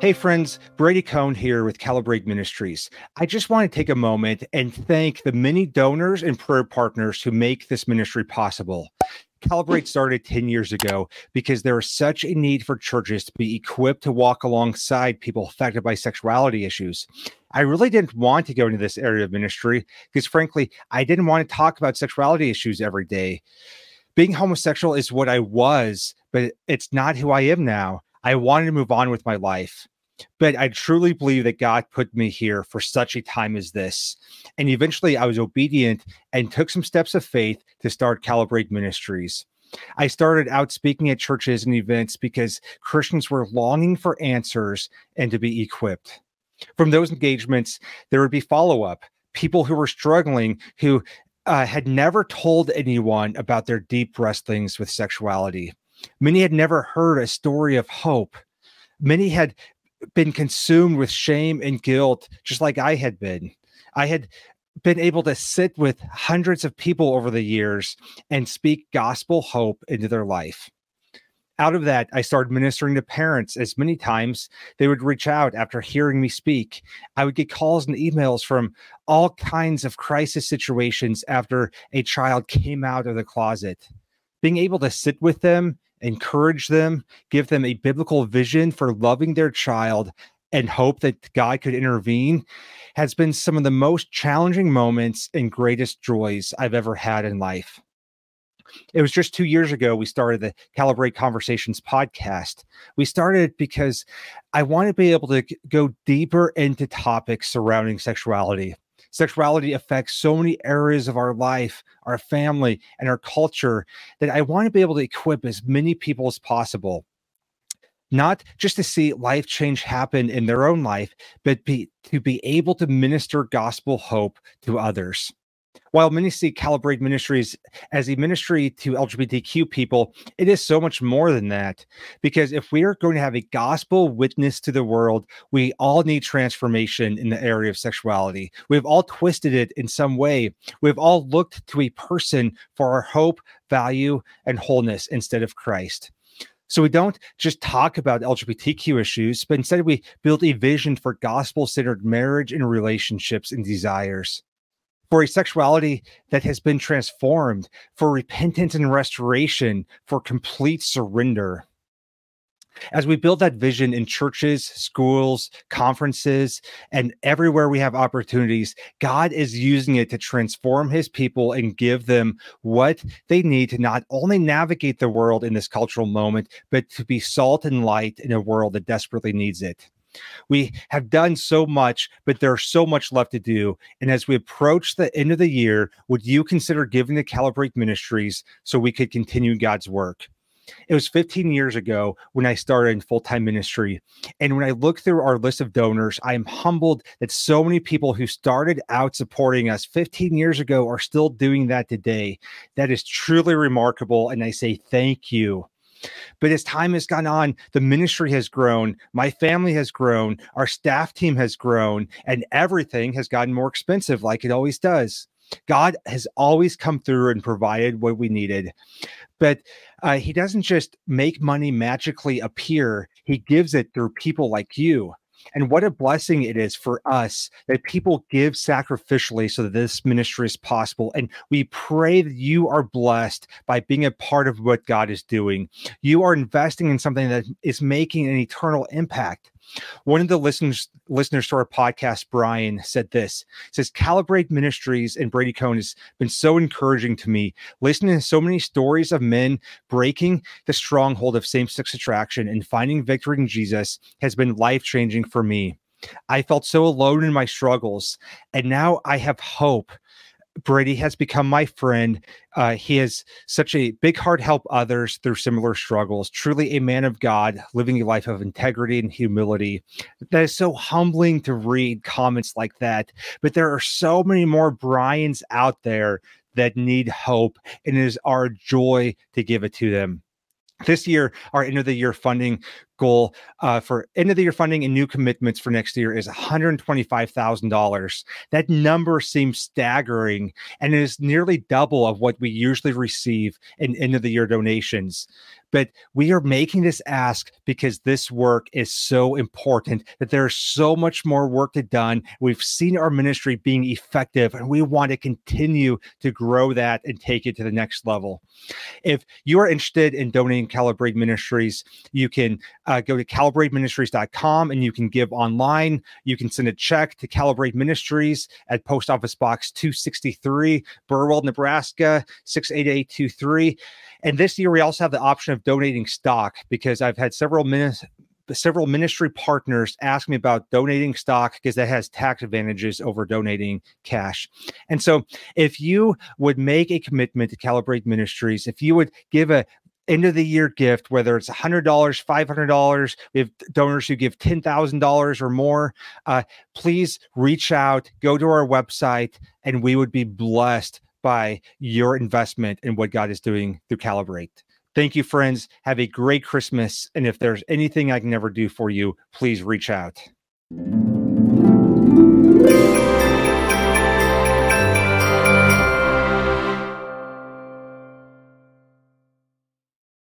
Hey, friends, Brady Cohn here with Calibrate Ministries. I just want to take a moment and thank the many donors and prayer partners who make this ministry possible. Calibrate started 10 years ago because there is such a need for churches to be equipped to walk alongside people affected by sexuality issues. I really didn't want to go into this area of ministry because, frankly, I didn't want to talk about sexuality issues every day. Being homosexual is what I was, but it's not who I am now. I wanted to move on with my life. But I truly believe that God put me here for such a time as this. And eventually I was obedient and took some steps of faith to start Calibrate Ministries. I started out speaking at churches and events because Christians were longing for answers and to be equipped. From those engagements, there would be follow up people who were struggling, who uh, had never told anyone about their deep wrestlings with sexuality. Many had never heard a story of hope. Many had been consumed with shame and guilt, just like I had been. I had been able to sit with hundreds of people over the years and speak gospel hope into their life. Out of that, I started ministering to parents as many times they would reach out after hearing me speak. I would get calls and emails from all kinds of crisis situations after a child came out of the closet. Being able to sit with them encourage them, give them a biblical vision for loving their child, and hope that God could intervene has been some of the most challenging moments and greatest joys I've ever had in life. It was just two years ago we started the Calibrate Conversations podcast. We started because I want to be able to go deeper into topics surrounding sexuality. Sexuality affects so many areas of our life, our family, and our culture that I want to be able to equip as many people as possible. Not just to see life change happen in their own life, but be, to be able to minister gospel hope to others. While many see Calibrate Ministries as a ministry to LGBTQ people, it is so much more than that. Because if we are going to have a gospel witness to the world, we all need transformation in the area of sexuality. We've all twisted it in some way. We've all looked to a person for our hope, value, and wholeness instead of Christ. So we don't just talk about LGBTQ issues, but instead we build a vision for gospel centered marriage and relationships and desires for a sexuality that has been transformed, for repentance and restoration, for complete surrender. As we build that vision in churches, schools, conferences, and everywhere we have opportunities, God is using it to transform his people and give them what they need to not only navigate the world in this cultural moment, but to be salt and light in a world that desperately needs it. We have done so much, but there's so much left to do. And as we approach the end of the year, would you consider giving to Calibrate Ministries so we could continue God's work? It was 15 years ago when I started in full time ministry. And when I look through our list of donors, I am humbled that so many people who started out supporting us 15 years ago are still doing that today. That is truly remarkable. And I say thank you. But as time has gone on, the ministry has grown, my family has grown, our staff team has grown, and everything has gotten more expensive like it always does. God has always come through and provided what we needed. But uh, He doesn't just make money magically appear, He gives it through people like you. And what a blessing it is for us that people give sacrificially so that this ministry is possible. And we pray that you are blessed by being a part of what God is doing. You are investing in something that is making an eternal impact. One of the listeners listeners to our podcast, Brian, said this says Calibrate Ministries and Brady Cohn has been so encouraging to me. Listening to so many stories of men breaking the stronghold of same-sex attraction and finding victory in Jesus has been life-changing for me. I felt so alone in my struggles, and now I have hope Brady has become my friend. Uh, he has such a big heart help others through similar struggles. Truly a man of God, living a life of integrity and humility. That is so humbling to read comments like that. But there are so many more Brian's out there that need hope, and it is our joy to give it to them. This year, our end of the year funding goal uh, for end of the year funding and new commitments for next year is $125,000. That number seems staggering and is nearly double of what we usually receive in end of the year donations. But we are making this ask because this work is so important that there's so much more work to done. We've seen our ministry being effective and we want to continue to grow that and take it to the next level. If you are interested in donating Calibrate Ministries, you can uh, go to calibrateministries.com and you can give online. You can send a check to Calibrate Ministries at Post Office Box 263, Burwell, Nebraska 68823. And this year, we also have the option of donating stock because I've had several minutes several ministry partners ask me about donating stock because that has tax advantages over donating cash. And so if you would make a commitment to Calibrate Ministries, if you would give a end of the year gift, whether it's $100, $500, we have donors who give $10,000 or more, uh, please reach out, go to our website, and we would be blessed by your investment in what God is doing through Calibrate. Thank you, friends. Have a great Christmas. And if there's anything I can ever do for you, please reach out.